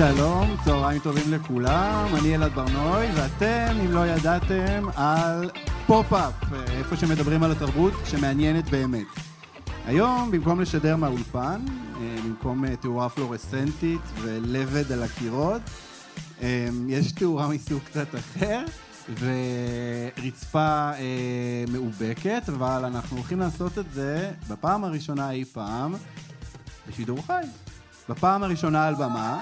שלום, צהריים טובים לכולם, אני אלעד בר-נוי, ואתם, אם לא ידעתם, על פופ-אפ, איפה שמדברים על התרבות שמעניינת באמת. היום, במקום לשדר מהאולפן, אה, במקום אה, תאורה פלורסנטית ולבד על הקירות, אה, יש תאורה מסוג קצת אחר, ורצפה מאובקת, אבל אנחנו הולכים לעשות את זה בפעם הראשונה אי פעם בשידור חי. בפעם הראשונה על במה.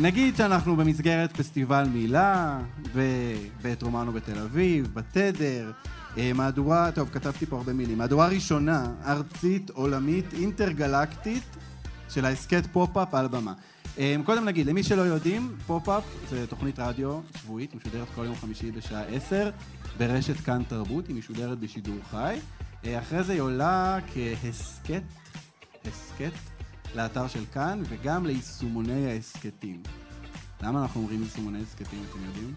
נגיד שאנחנו במסגרת פסטיבל מילה, בבית רומנו בתל אביב, בתדר, אה, מהדורה, טוב, כתבתי פה הרבה מילים, מהדורה ראשונה, ארצית, עולמית, אינטרגלקטית, של ההסכת פופ-אפ על במה. אה, קודם נגיד, למי שלא יודעים, פופ-אפ זה תוכנית רדיו שבועית, משודרת כל יום חמישי בשעה עשר, ברשת כאן תרבות, היא משודרת בשידור חי. אה, אחרי זה היא עולה כהסכת, הסכת, לאתר של כאן, וגם ליישומוני ההסכתים. למה אנחנו אומרים יישומוני הסכתים, אתם יודעים?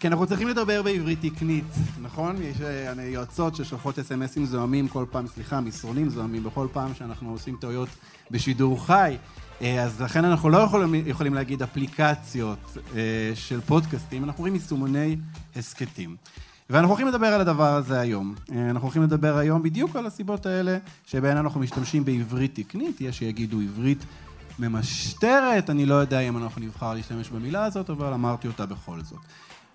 כי אנחנו צריכים לדבר בעברית תקנית, נכון? יש אה, יועצות ששולחות אס.אם.אסים זוהמים כל פעם, סליחה, מסרונים זוהמים בכל פעם שאנחנו עושים טעויות בשידור חי. אה, אז לכן אנחנו לא יכולים, יכולים להגיד אפליקציות אה, של פודקאסטים, אנחנו אומרים יישומוני הסכתים. ואנחנו הולכים לדבר על הדבר הזה היום. אנחנו הולכים לדבר היום בדיוק על הסיבות האלה שבהן אנחנו משתמשים בעברית תקנית, יש שיגידו עברית ממשטרת, אני לא יודע אם אנחנו נבחר להשתמש במילה הזאת, אבל אמרתי אותה בכל זאת.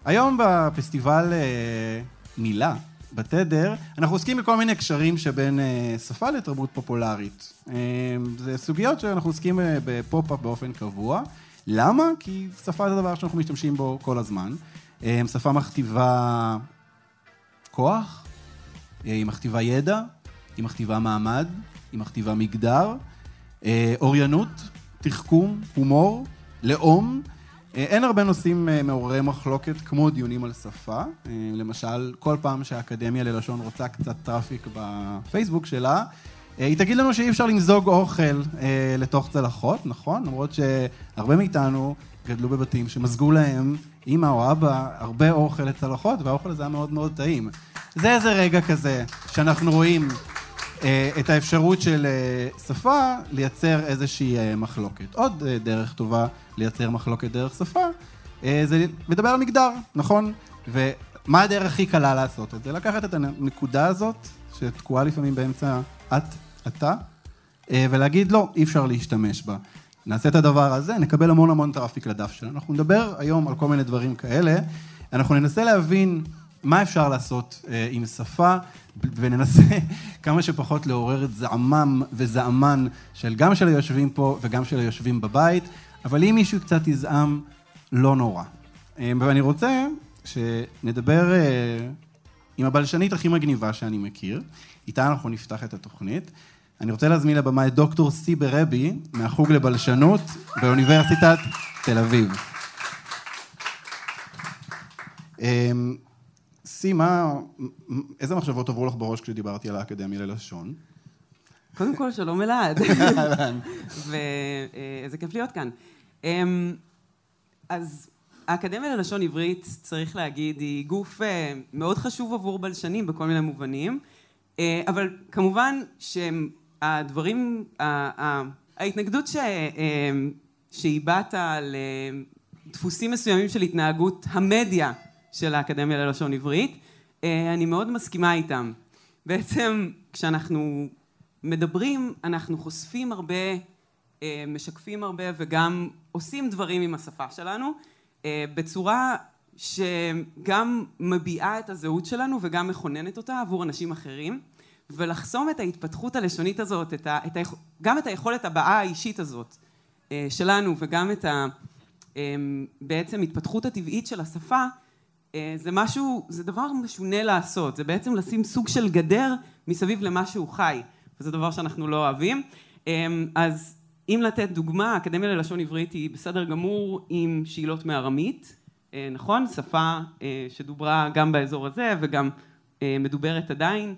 היום בפסטיבל אה, מילה, בתדר, אנחנו עוסקים בכל מיני קשרים שבין אה, שפה לתרבות פופולרית. אה, זה סוגיות שאנחנו עוסקים אה, בפופ-אפ באופן קבוע. למה? כי שפה זה דבר שאנחנו משתמשים בו כל הזמן. אה, שפה מכתיבה כוח, אה, היא מכתיבה ידע, היא מכתיבה מעמד, היא מכתיבה מגדר, אה, אוריינות, תחכום, הומור, לאום. אה, אין הרבה נושאים מעוררי מחלוקת כמו דיונים על שפה. למשל, כל פעם שהאקדמיה ללשון רוצה קצת traffic בפייסבוק שלה, היא תגיד לנו שאי אפשר למזוג אוכל לתוך צלחות, נכון? למרות שהרבה מאיתנו גדלו בבתים שמזגו להם, אימא או אבא, הרבה אוכל לצלחות, והאוכל הזה היה מאוד מאוד טעים. זה איזה רגע כזה שאנחנו רואים אה, את האפשרות של אה, שפה לייצר איזושהי אה, מחלוקת. עוד דרך טובה לייצר מחלוקת דרך שפה, זה לדבר על מגדר, נכון? ומה הדרך הכי קלה לעשות את זה? לקחת את הנקודה הזאת, שתקועה לפעמים באמצע את, אתה, ולהגיד לא, אי אפשר להשתמש בה. נעשה את הדבר הזה, נקבל המון המון traffic לדף שלנו. אנחנו נדבר היום על כל מיני דברים כאלה. אנחנו ננסה להבין מה אפשר לעשות אה, עם שפה, וננסה כמה שפחות לעורר את זעמם וזעמן של גם של היושבים פה וגם של היושבים בבית, אבל אם מישהו קצת יזעם, לא נורא. אה, ואני רוצה שנדבר אה, עם הבלשנית הכי מגניבה שאני מכיר, איתה אנחנו נפתח את התוכנית. אני רוצה להזמין לבמה את דוקטור סי ברבי, מהחוג לבלשנות באוניברסיטת תל אביב. אה, שיא, מה, איזה מחשבות עברו לך בראש כשדיברתי על האקדמיה ללשון? קודם כל, שלום אלעד. ואיזה כיף להיות כאן. אמ, אז האקדמיה ללשון עברית, צריך להגיד, היא גוף אה, מאוד חשוב עבור בלשנים בכל מיני מובנים, אה, אבל כמובן שהדברים, ההתנגדות אה, שהבעת על דפוסים מסוימים של התנהגות המדיה של האקדמיה ללשון עברית. אה, אני מאוד מסכימה איתם. בעצם כשאנחנו מדברים, אנחנו חושפים הרבה, אה, משקפים הרבה וגם עושים דברים עם השפה שלנו אה, בצורה שגם מביעה את הזהות שלנו וגם מכוננת אותה עבור אנשים אחרים ולחסום את ההתפתחות הלשונית הזאת, את ה, את ה, גם את היכולת הבעה האישית הזאת שלנו וגם את ה, בעצם התפתחות הטבעית של השפה אה, זה משהו, זה דבר משונה לעשות, זה בעצם לשים סוג של גדר מסביב למה שהוא חי. וזה דבר שאנחנו לא אוהבים. אמ, אז אם לתת דוגמה, האקדמיה ללשון עברית היא בסדר גמור עם שאלות מארמית, אה, נכון? שפה אה, שדוברה גם באזור הזה וגם אה, מדוברת עדיין.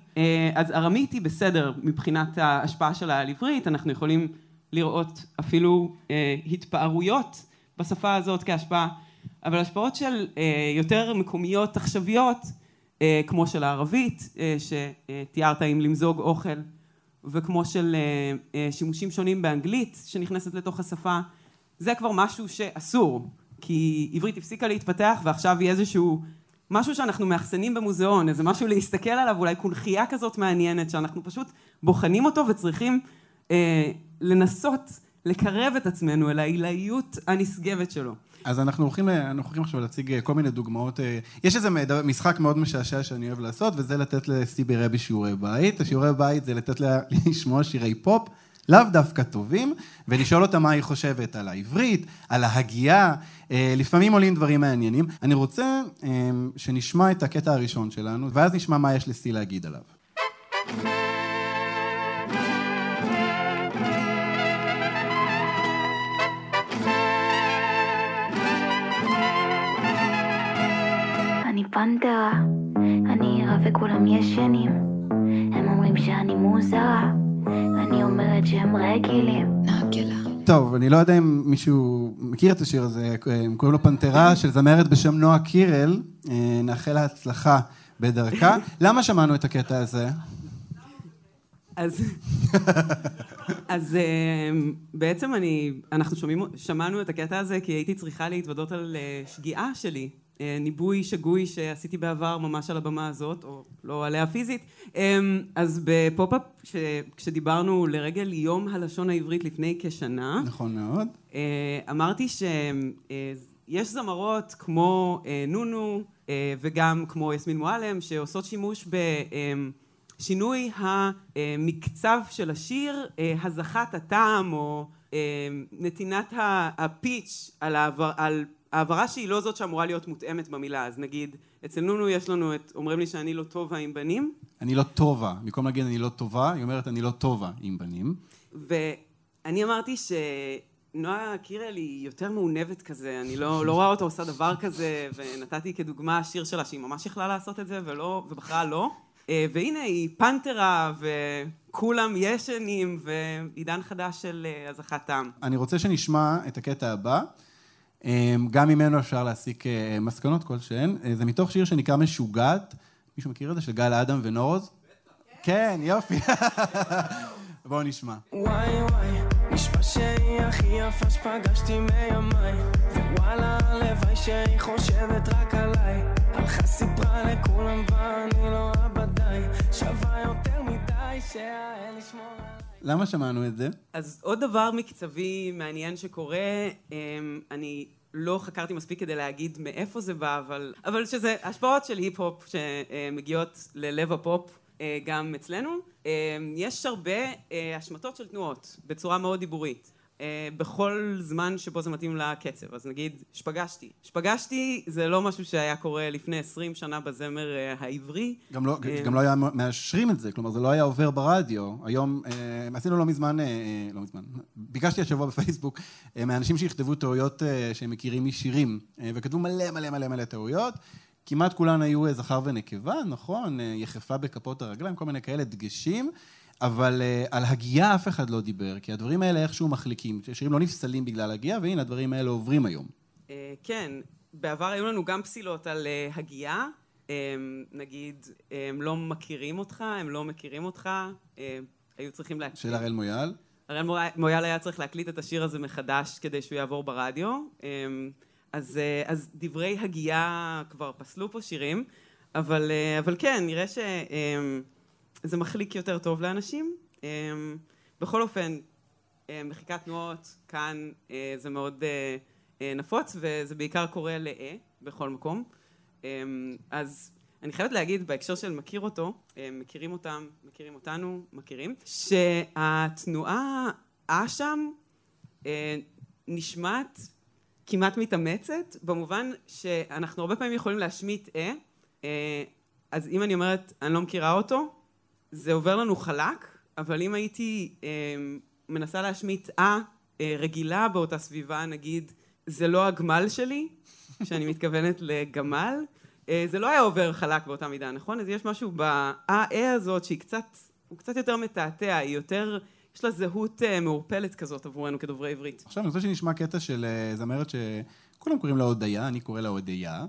אז ארמית היא בסדר מבחינת ההשפעה שלה על עברית, אנחנו יכולים לראות אפילו התפארויות בשפה הזאת כהשפעה, אבל השפעות של יותר מקומיות עכשוויות, כמו של הערבית, שתיארת עם למזוג אוכל וכמו של אה, אה, שימושים שונים באנגלית שנכנסת לתוך השפה, זה כבר משהו שאסור, כי עברית הפסיקה להתפתח ועכשיו היא איזשהו משהו שאנחנו מאחסנים במוזיאון, איזה משהו להסתכל עליו, אולי קונכייה כזאת מעניינת, שאנחנו פשוט בוחנים אותו וצריכים אה, לנסות לקרב את עצמנו אל העילאיות הנשגבת שלו. אז אנחנו הולכים, אנחנו הולכים עכשיו להציג אה, כל מיני דוגמאות. אה, יש איזה משחק מאוד משעשע שאני אוהב לעשות, וזה לתת לסטיבי רבי שיעורי בית. השיעורי בית זה לתת לה לשמוע שירי פופ, לאו דווקא טובים, ולשאול אותה מה היא חושבת על העברית, על ההגייה. אה, לפעמים עולים דברים מעניינים. אני רוצה שנשמע את הקטע הראשון שלנו, ואז נשמע מה יש לסטי להגיד עליו. פנתרה, אני ערה וכולם ישנים. הם אומרים שאני מוזרה, אני אומרת שהם רגילים. טוב, אני לא יודע אם מישהו מכיר את השיר הזה, הם קוראים לו פנתרה, של זמרת בשם נועה קירל. אה, נאחל לה הצלחה בדרכה. למה שמענו את הקטע הזה? אז, אז אה, בעצם אני, אנחנו שומעים, שמענו את הקטע הזה כי הייתי צריכה להתוודות על אה, שגיאה שלי ניבוי שגוי שעשיתי בעבר ממש על הבמה הזאת, או לא עליה פיזית. אמ, אז בפופ-אפ, כשדיברנו לרגל יום הלשון העברית לפני כשנה, נכון מאוד. אה, אמרתי שיש זמרות כמו אה, נונו וגם כמו יסמין מועלם, שעושות שימוש בשינוי המקצב של השיר, הזזת הטעם או נתינת הפיץ' על, העבר, על העברה שהיא לא זאת שאמורה להיות מותאמת במילה, אז נגיד, אצל נונו יש לנו את, אומרים לי שאני לא טובה עם בנים. אני לא טובה, במקום להגיד אני לא טובה, היא אומרת אני לא טובה עם בנים. ואני אמרתי שנועה קירל היא יותר מעונבת כזה, אני לא, לא רואה אותה עושה דבר כזה, ונתתי כדוגמה שיר שלה שהיא ממש יכלה לעשות את זה, ולא, ובחרה לא. אה, והנה היא פנתרה, וכולם ישנים, ועידן חדש של הזכת טעם. אני רוצה שנשמע את הקטע הבא. אמ, גם ממנו אפשר להסיק אה, מסקנות כלשהן. אה, זה מתוך שיר שנקרא משוגעת. מישהו מכיר את זה? של גל אדם ונורוז? כן, יופי. בואו נשמע. וואי וואי, נשמע שהיא הכי יפה שפגשתי מימיי ווואלה, הלוואי שהיא חושבת רק עליי הלכה סיפרה לכולם ואני לא עבדיי שווה יותר עליי למה שמענו את זה? אז עוד דבר מקצבי מעניין שקורה, אמ, אני לא חקרתי מספיק כדי להגיד מאיפה זה בא, אבל, אבל שזה השפעות של היפ-הופ שמגיעות ללב הפופ אה, גם אצלנו. אמ, יש הרבה אה, השמטות של תנועות בצורה מאוד דיבורית. אה, בכל זמן שבו זה מתאים לקצב. אז נגיד, שפגשתי. שפגשתי זה לא משהו שהיה קורה לפני עשרים שנה בזמר אה, העברי. גם לא, אה, גם לא היה מאשרים את זה, כלומר זה לא היה עובר ברדיו. היום, עשינו לא מזמן, לא מזמן, ביקשתי השבוע בפייסבוק מאנשים שיכתבו טעויות שהם מכירים משירים, וכתבו מלא מלא מלא מלא טעויות. כמעט כולן היו זכר ונקבה, נכון? יחפה בכפות הרגליים, כל מיני כאלה דגשים. אבל uh, על הגייה אף אחד לא דיבר, כי הדברים האלה איכשהו מחליקים. שירים לא נפסלים בגלל הגייה, והנה הדברים האלה עוברים היום. Uh, כן, בעבר היו לנו גם פסילות על uh, הגייה. נגיד, הם לא מכירים אותך, הם לא מכירים אותך, היו צריכים להקליט. של הראל מויאל? הראל מויאל היה צריך להקליט את השיר הזה מחדש כדי שהוא יעבור ברדיו. אז, אז דברי הגייה כבר פסלו פה שירים, אבל, אבל כן, נראה ש... זה מחליק יותר טוב לאנשים. אמ, בכל אופן, אה, מחיקת תנועות כאן אה, זה מאוד אה, נפוץ, וזה בעיקר קורה לאה בכל מקום. אמ, אז אני חייבת להגיד בהקשר של מכיר אותו, מכירים אותם, מכירים אותנו, מכירים, שהתנועה אשם נשמעת כמעט מתאמצת, במובן שאנחנו הרבה פעמים יכולים להשמיט אה, אז אם אני אומרת אני לא מכירה אותו, זה עובר לנו חלק, אבל אם הייתי אה, מנסה להשמיט אה, אה רגילה באותה סביבה, נגיד, זה לא הגמל שלי, שאני מתכוונת לגמל, אה, זה לא היה עובר חלק באותה מידה, נכון? אז יש משהו באה-אה הזאת שהיא קצת, הוא קצת יותר מתעתע, היא יותר, יש לה זהות אה, מעורפלת כזאת עבורנו כדוברי עברית. עכשיו אני רוצה שנשמע קטע של אה, זמרת שכולם קוראים לה הודיה, אני קורא לה הודיה,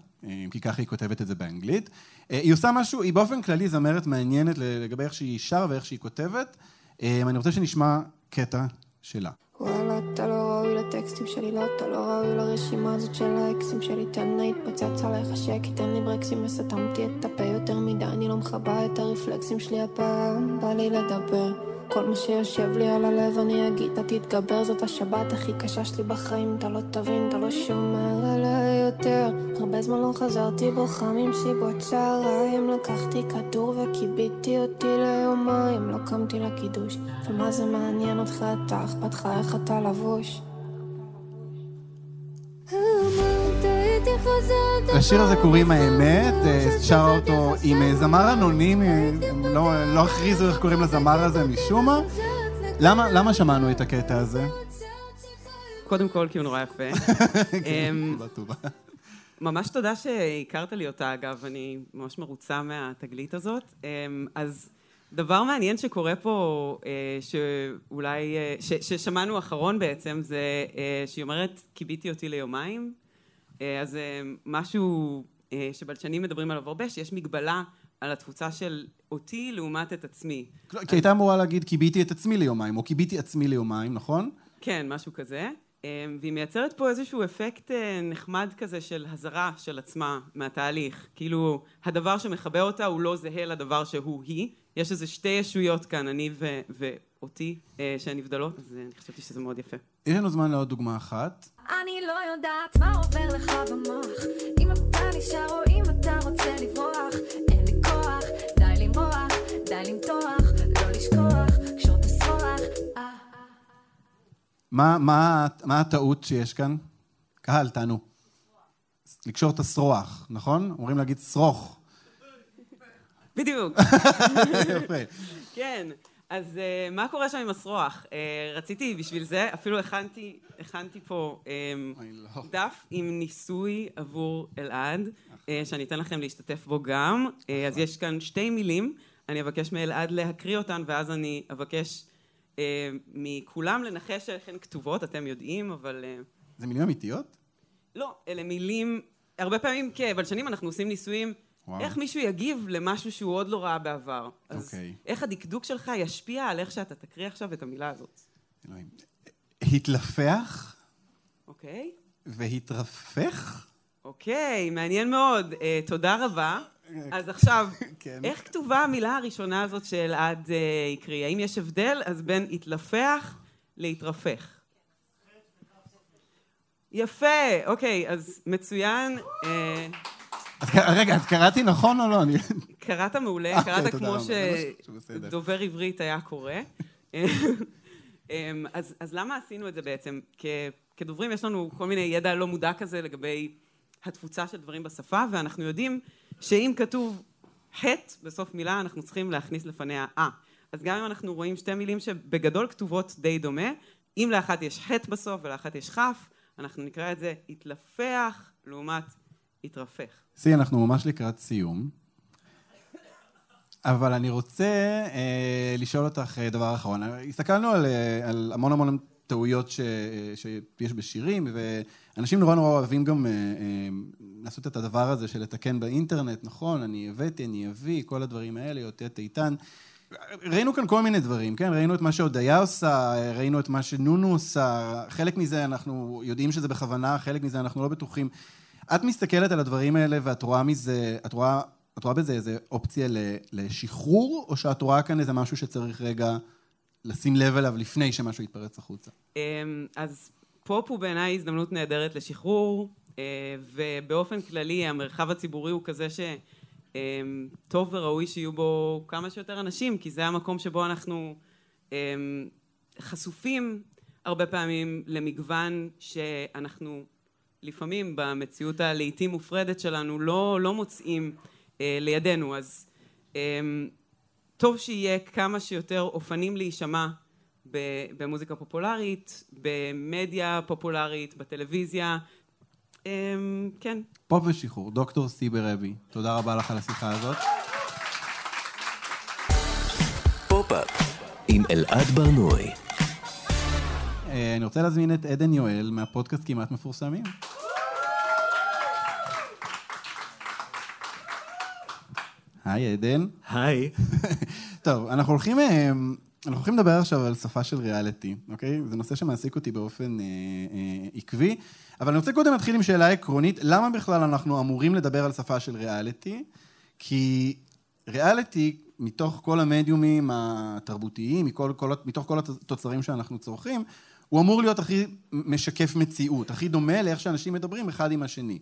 כי ככה היא כותבת את זה באנגלית. היא עושה משהו, היא באופן כללי זמרת מעניינת לגבי איך שהיא שרה ואיך שהיא כותבת. אני רוצה שנשמע קטע שלה. וואלה, אתה לא ראוי לטקסטים שלי, לא, אתה לא ראוי לרשימה הזאת של האקסים שלי. תן לה התפוצץ עליך שקי, תן לי ברקסים וסתמתי את הפה יותר מדי, אני לא מכבה את הרפלקסים שלי הפעם, בא לי לדבר. כל מה שיושב לי על הלב אני אגיד, אתה תתגבר, זאת השבת הכי קשה שלי בחיים, אתה לא תבין, אתה לא שומר עליי יותר. הרבה זמן לא חזרתי בוכה ממסיבות צהריים, לקחתי כדור וכיביתי אותי ליומיים, לא קמתי לקידוש, ומה זה מעניין אותך, אתה אכפת לך איך אתה לבוש? לשיר הזה קוראים האמת, אה, שרה אותו עם אה, זמר אנונימי, הם לא, לא הכריזו איך קוראים לזמר הזה משום מה. למה, למה שמענו את הקטע הזה? קודם כל, כי הוא נורא יפה. כן, אמ, ממש תודה שהכרת לי אותה, אגב, אני ממש מרוצה מהתגלית הזאת. אמ, אז דבר מעניין שקורה פה, אה, שאולי, ששמענו אחרון בעצם, זה שהיא אומרת, כיביתי אותי ליומיים. אה, אז אה, משהו אה, שבלשנים מדברים עליו הרבה, שיש מגבלה על התפוצה של אותי לעומת את עצמי. כי הייתה אמורה להגיד כיביתי את עצמי ליומיים, או כיביתי עצמי ליומיים, נכון? כן, משהו כזה. והיא מייצרת פה איזשהו אפקט נחמד כזה של הזרה של עצמה מהתהליך. כאילו, הדבר שמחבר אותה הוא לא זהה לדבר שהוא היא. יש איזה שתי ישויות כאן, אני ו- ואותי, שהן נבדלות, אז אני חשבתי שזה מאוד יפה. יש לנו זמן לעוד דוגמה אחת. אני לא יודעת מה עובר לך במוח אם אתה נשאר או אם אתה רוצה לברוח אין לי כוח, די למרוח, די למתוח לא לשכוח, קשור את השרוח אה. מה, מה, מה הטעות שיש כאן? קהל, תענו. לקשור את השרוח, נכון? אומרים להגיד שרוך. בדיוק. יפה. כן. אז uh, מה קורה שם עם השרוח? Uh, רציתי בשביל זה, אפילו הכנתי, הכנתי פה um. דף עם ניסוי עבור אלעד, uh, שאני אתן לכם להשתתף בו גם. Uh, אז יש כאן שתי מילים, אני אבקש מאלעד להקריא אותן, ואז אני אבקש uh, מכולם לנחש איך הן כתובות, אתם יודעים, אבל... Uh, זה מילים אמיתיות? לא, אלה מילים, הרבה פעמים כבלשנים אנחנו עושים ניסויים וואו. איך מישהו יגיב למשהו שהוא עוד לא ראה בעבר. אז אוקיי. איך הדקדוק שלך ישפיע על איך שאתה תקריא עכשיו את המילה הזאת. אלוהים. התלפח. אוקיי. והתרפך. אוקיי, מעניין מאוד. Uh, תודה רבה. אז עכשיו, כן. איך כתובה המילה הראשונה הזאת שאלעד uh, הקריא? האם יש הבדל אז בין התלפח להתרפך? יפה, אוקיי, אז מצוין. Uh, רגע, אז קראתי נכון או לא? קראת מעולה, אוקיי, קראת כמו שדובר עברית היה קורא. אמ, אז למה עשינו את זה בעצם? כדוברים יש לנו כל מיני ידע לא מודע כזה לגבי התפוצה של דברים בשפה, ואנחנו יודעים שאם כתוב חטא בסוף מילה, אנחנו צריכים להכניס לפניה אה. אז גם אם אנחנו רואים שתי מילים שבגדול כתובות די דומה, אם לאחת יש חטא בסוף ולאחת יש כף, אנחנו נקרא את זה התלפח לעומת התרפך. סי, אנחנו ממש לקראת סיום, אבל אני רוצה אה, לשאול אותך אה, דבר אחרון. הסתכלנו על, אה, על המון המון טעויות ש, אה, שיש בשירים, ואנשים נורא נורא אוהבים גם אה, אה, לעשות את הדבר הזה של לתקן באינטרנט, נכון, אני הבאתי, אני אביא, כל הדברים האלה, יוטט איתן. ראינו כאן כל מיני דברים, כן? ראינו את מה שהודיה עושה, ראינו את מה שנונו עושה, חלק מזה אנחנו יודעים שזה בכוונה, חלק מזה אנחנו לא בטוחים. את מסתכלת על הדברים האלה ואת רואה מזה, את רואה, את רואה בזה איזה אופציה לשחרור, או שאת רואה כאן איזה משהו שצריך רגע לשים לב אליו לפני שמשהו יתפרץ החוצה? אמ, אז פופ הוא בעיניי הזדמנות נהדרת לשחרור, אה, ובאופן כללי המרחב הציבורי הוא כזה שטוב אמ, וראוי שיהיו בו כמה שיותר אנשים, כי זה המקום שבו אנחנו אמ, חשופים הרבה פעמים למגוון שאנחנו לפעמים במציאות הלעיתים מופרדת שלנו לא, לא מוצאים אה, לידינו. אז אה, טוב שיהיה כמה שיותר אופנים להישמע במוזיקה פופולרית, במדיה פופולרית, בטלוויזיה. אמ, כן. פופ ושחרור, דוקטור סיבר אבי, תודה רבה לך על השיחה הזאת. פופ-אפ עם אלעד ברנועי. אה, אני רוצה להזמין את עדן יואל מהפודקאסט כמעט מפורסמים. היי עדן. היי. טוב, אנחנו הולכים, אה, אנחנו הולכים לדבר עכשיו על שפה של ריאליטי, אוקיי? זה נושא שמעסיק אותי באופן אה, אה, עקבי, אבל אני רוצה קודם להתחיל עם שאלה עקרונית, למה בכלל אנחנו אמורים לדבר על שפה של ריאליטי? כי ריאליטי, מתוך כל המדיומים התרבותיים, מכל, כל, מתוך כל התוצרים שאנחנו צורכים, הוא אמור להיות הכי משקף מציאות, הכי דומה לאיך שאנשים מדברים אחד עם השני.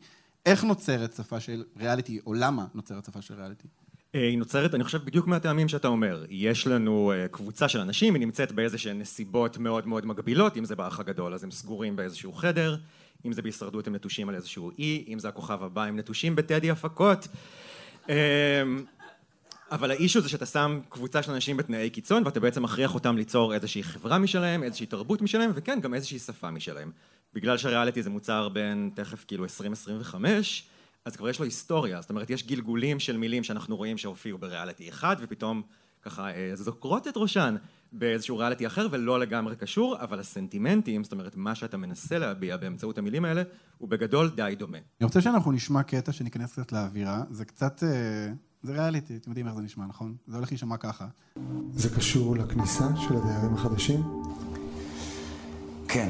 איך נוצרת שפה של ריאליטי, או למה נוצרת שפה של ריאליטי? אה, היא נוצרת, אני חושב, בדיוק מהטעמים שאתה אומר. יש לנו אה, קבוצה של אנשים, היא נמצאת באיזה שהן נסיבות מאוד מאוד מגבילות, אם זה באח הגדול אז הם סגורים באיזשהו חדר, אם זה בהישרדות הם נטושים על איזשהו אי, אם זה הכוכב הבא הם נטושים בטדי הפקות. אמ, אבל האישו זה שאתה שם קבוצה של אנשים בתנאי קיצון ואתה בעצם מכריח אותם ליצור איזושהי חברה משלהם, איזושהי תרבות משלהם וכן גם איזושהי שפה משלהם. בגלל שריאליטי זה מוצר בין תכף כאילו 2025 אז כבר יש לו היסטוריה, זאת אומרת יש גלגולים של מילים שאנחנו רואים שהופיעו בריאליטי אחד ופתאום ככה אה, זוקרות את ראשן באיזשהו ריאליטי אחר ולא לגמרי קשור, אבל הסנטימנטים, זאת אומרת מה שאתה מנסה להביע באמצעות המילים האלה, הוא בגדול די דומה. אני רוצה שאנחנו נשמע קטע שניכנס קצת לאווירה, זה קצת, אה, זה ריאליטי, אתם יודעים איך זה נשמע, נכון? זה הולך להישמע ככה. זה קשור לכניסה של הדיירים החדשים? כן,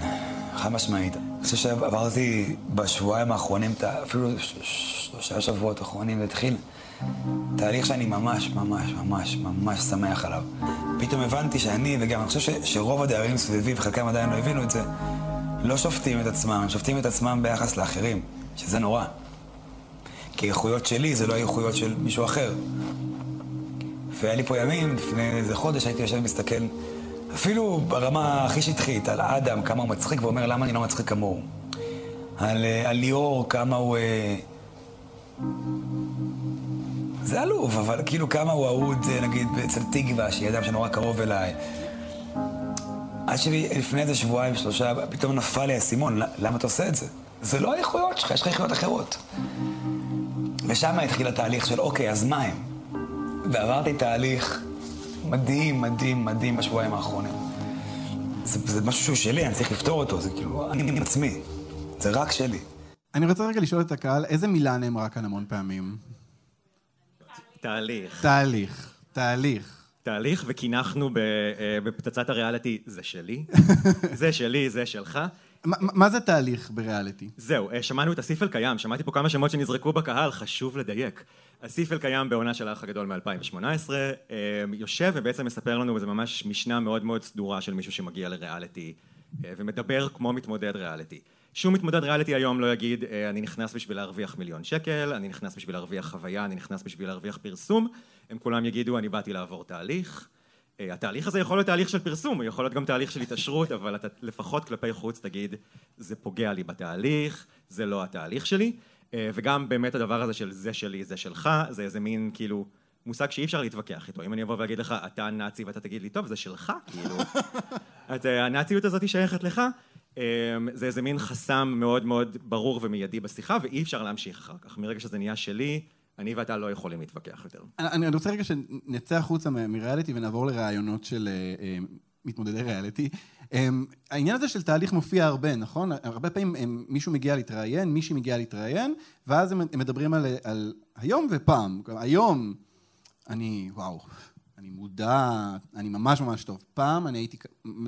חד משמעית. אני חושב שעברתי בשבועיים האחרונים, אפילו שלושה שבועות האחרונים, והתחיל תהליך שאני ממש, ממש, ממש, ממש שמח עליו. פתאום הבנתי שאני, וגם אני חושב שרוב הדיירים סביבי, וחלקם עדיין לא הבינו את זה, לא שופטים את עצמם, הם שופטים את עצמם ביחס לאחרים, שזה נורא. כי איכויות שלי זה לא איכויות של מישהו אחר. והיה לי פה ימים, לפני איזה חודש הייתי יושב ומסתכל, אפילו ברמה הכי שטחית, על אדם, כמה הוא מצחיק, ואומר למה אני לא מצחיק כמוהו. על, אה, על ליאור, כמה הוא... אה, זה עלוב, אבל כאילו כמה הוא אהוד, אה, נגיד, אצל תקווה, שהיא אדם שנורא קרוב אליי. עד שלפני איזה שבועיים, שלושה, פתאום נפל לי האסימון, למה אתה עושה את זה? זה לא האיכויות שלך, יש לך איכויות אחרות. ושם התחיל התהליך של, אוקיי, אז מה הם? ועברתי תהליך מדהים, מדהים, מדהים בשבועיים האחרונים. זה, זה משהו שהוא שלי, אני צריך לפתור אותו, זה כאילו, אני עם עצמי. זה רק שלי. אני רוצה רגע לשאול את הקהל, איזה מילה נאמרה כאן המון פעמים? תהליך. תהליך, תהליך. תהליך, וקינחנו ב- אה, בפצצת הריאליטי, זה שלי, זה שלי, זה שלך. מה- מה זה תהליך בריאליטי? זהו, אה, שמענו את הסיפל קיים, שמעתי פה כמה שמות שנזרקו בקהל, חשוב לדייק. הסיפל קיים בעונה של האח הגדול מ-2018, יושב ובעצם מספר לנו, וזה ממש משנה מאוד מאוד סדורה של מישהו שמגיע לריאליטי, אה, ומדבר כמו מתמודד ריאליטי. שום מתמודד ריאליטי היום לא יגיד, אה, אני נכנס בשביל להרוויח מיליון שקל, אני נכנס בשביל להרוויח חוויה, אני נכנס בשביל להרוויח פרסום, הם כולם יגידו, אני באתי לעבור תהליך. אה, התהליך הזה יכול להיות תהליך של פרסום, הוא יכול להיות גם תהליך של התעשרות, אבל אתה לפחות כלפי חוץ תגיד, זה פוגע לי בתהליך, זה לא התהליך שלי, אה, וגם באמת הדבר הזה של זה שלי, זה שלך, זה איזה מין כאילו מושג שאי אפשר להתווכח איתו. אם אני אבוא ואגיד לך, אתה נאצי ואתה תגיד לי, טוב, זה שלך, כאילו. אה, הנאציות הזאת שייכת לך, אה, זה איזה מין חסם מאוד מאוד ברור ומיידי בשיחה, ואי אפשר להמשיך אחר כך. מרגע שזה נהיה שלי, אני ואתה לא יכולים להתווכח יותר. אני, אני רוצה רגע שנצא החוצה מריאליטי ונעבור לראיונות של אה, אה, מתמודדי ריאליטי. אה, העניין הזה של תהליך מופיע הרבה, נכון? הרבה פעמים הם, מישהו מגיע להתראיין, מישהי מגיעה להתראיין, ואז הם, הם מדברים על, על היום ופעם. היום אני, וואו, אני מודע, אני ממש ממש טוב. פעם אני הייתי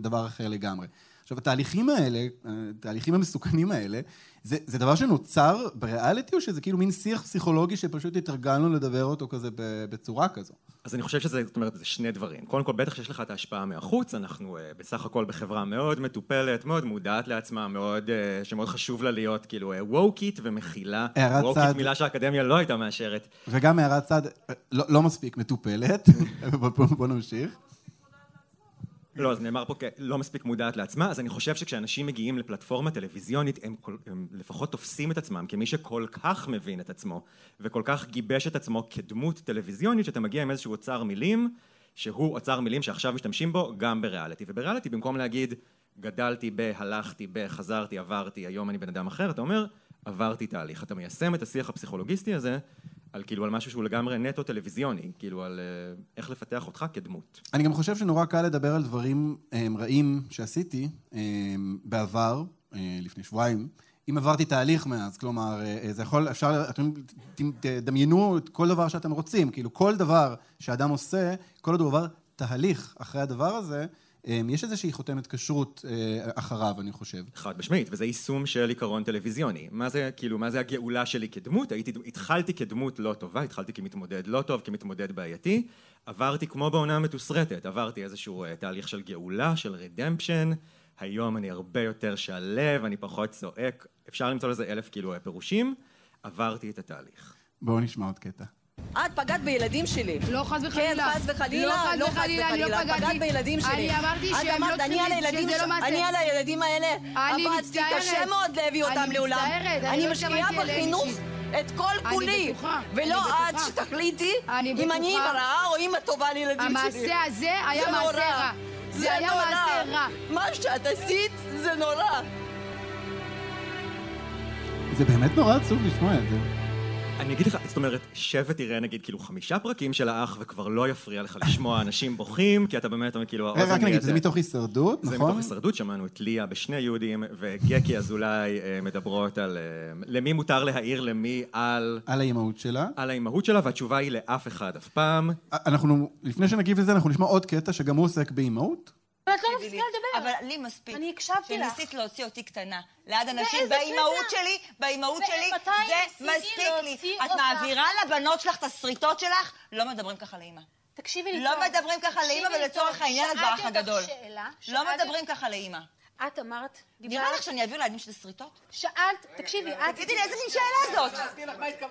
דבר אחר לגמרי. עכשיו, התהליכים האלה, התהליכים המסוכנים האלה, זה, זה דבר שנוצר בריאליטי, או שזה כאילו מין שיח פסיכולוגי שפשוט התרגלנו לדבר אותו כזה בצורה כזו? אז אני חושב שזה, זאת אומרת, זה שני דברים. קודם כל, בטח שיש לך את ההשפעה מהחוץ, אנחנו uh, בסך הכל בחברה מאוד מטופלת, מאוד מודעת לעצמה, מאוד, uh, שמאוד חשוב לה להיות כאילו ווקית ומכילה. הערת ווקית צד. מילה שהאקדמיה לא הייתה מאשרת. וגם הערת צד, לא, לא מספיק מטופלת, בוא, בוא, בוא נמשיך. לא, אז נאמר פה לא מספיק מודעת לעצמה, אז אני חושב שכשאנשים מגיעים לפלטפורמה טלוויזיונית, הם, כל, הם לפחות תופסים את עצמם כמי שכל כך מבין את עצמו, וכל כך גיבש את עצמו כדמות טלוויזיונית, שאתה מגיע עם איזשהו אוצר מילים, שהוא אוצר מילים שעכשיו משתמשים בו גם בריאליטי. ובריאליטי במקום להגיד גדלתי ב, הלכתי ב, חזרתי, עברתי, היום אני בן אדם אחר, אתה אומר עברתי תהליך. אתה מיישם את השיח הפסיכולוגיסטי הזה על כאילו על משהו שהוא לגמרי נטו טלוויזיוני, כאילו על אה, איך לפתח אותך כדמות. אני גם חושב שנורא קל לדבר על דברים הם, רעים שעשיתי הם, בעבר, אה, לפני שבועיים, אם עברתי תהליך מאז, כלומר, אה, זה יכול, אפשר, אתם תדמיינו את כל דבר שאתם רוצים, כאילו כל דבר שאדם עושה, כל עוד הוא עבר תהליך אחרי הדבר הזה, יש איזושהי חותמת כשרות אה, אחריו, אני חושב. חד משמעית, וזה יישום של עיקרון טלוויזיוני. מה זה, כאילו, מה זה הגאולה שלי כדמות? הייתי, התחלתי כדמות לא טובה, התחלתי כמתמודד לא טוב, כמתמודד בעייתי, עברתי כמו בעונה המתוסרטת, עברתי איזשהו אה, תהליך של גאולה, של רדמפשן, היום אני הרבה יותר שלו, אני פחות צועק, אפשר למצוא לזה אלף כאילו אה, פירושים, עברתי את התהליך. בואו נשמע עוד קטע. את פגעת בילדים שלי. לא, חס וחלילה. כן, חס וחלילה. לא, חס לא, וחלילה, אני לא פגעתי. פגעת בילדים שלי. אני אמרתי שהם אמרת, לא אני צריכים, שזה ש- לא מעשה. אני על הילדים האלה אני עבדתי. קשה מאוד להביא אותם אני לעולם. מצטערת, אני אני לא משקיעה התכוונתי אליהם בחינוך אישית. את כל אני כולי. בטוחה, ולא אני את. שתחליטי אני אם אני. אימא רעה או אימא טובה לילדים שלי. המעשה הזה היה זה מעשה. רע. זה היה. מעשה רע. מה שאת עשית זה נורא. זה באמת נורא עצוב לשמוע את זה. אני אגיד לך, זאת אומרת, שב ותראה נגיד כאילו חמישה פרקים של האח וכבר לא יפריע לך לשמוע אנשים בוכים, כי אתה באמת כאילו... האוזן רק נגיד, זה מתוך הישרדות, זה נכון? מתוך הישרדות, שמענו את ליה בשני יהודים, וגקי אזולאי אה, מדברות על אה, למי מותר להעיר למי על... על האימהות שלה. על האימהות שלה, והתשובה היא לאף אחד אף פעם. אנחנו, לפני שנגיב לזה, אנחנו נשמע עוד קטע שגם הוא עוסק באימהות. אבל את לא מפסיקה לדבר. אבל לי מספיק. אני הקשבתי לך. שניסית להוציא אותי קטנה. ליד אנשים, באימהות? שלי, באימהות שלי, זה מספיק לי. את? מעבירה לבנות שלך את השריטות שלך, לא מדברים ככה לאימא. תקשיבי לי לא טוב. מדברים ככה לאימא, ולצורך. העניין את באח הגדול. לא מדברים ככה לאימא. את אמרת, נראה לך שאני אעביר לילדים שלי שריטות? שאלת, תקשיבי, את... תגידי לי, איזה מין שאלה זאת?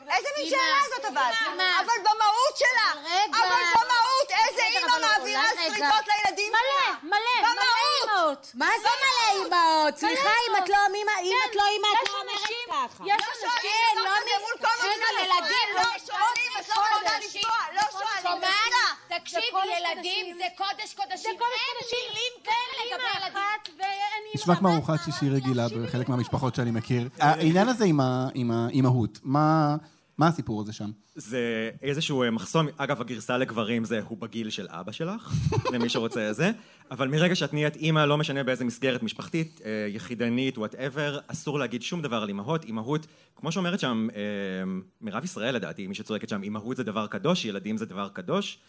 איזה מין שאלה זאת אבל? אבל במהות שלה! רגע. אבל במהות, איזה אימא מעבירה. שריטות לילדים מלא, שלה? מלא, מלא אימהות. מה זה מלא אימהות? סליחה, אם את לא אימא, אם את לא אימא, את לא אומרת ככה. יש לא אנשים... שואלים לא דבר כזה מ- מול כל אין המדינה. ילדים, לא שואלים, את לא יכולה לא שואלים. תקשיבי, ילדים. זה קודש קודשים. זה קודש אין. מילים כאלה לגבי ילדים. נשמע כמו ארוחת שישי רגילה בחלק מהמשפחות שאני מכיר. העניין הזה עם האימהות, מה מה הסיפור הזה שם? זה איזשהו אה, מחסום, אגב הגרסה לגברים זה הוא בגיל של אבא שלך, למי שרוצה זה, אבל מרגע שאת נהיית אימא, לא משנה באיזה מסגרת משפחתית, אה, יחידנית, וואטאבר, אסור להגיד שום דבר על אימהות. אימהות, כמו שאומרת שם אה, מירב ישראל לדעתי, מי שצועקת שם, אימהות זה דבר קדוש, ילדים זה דבר קדוש.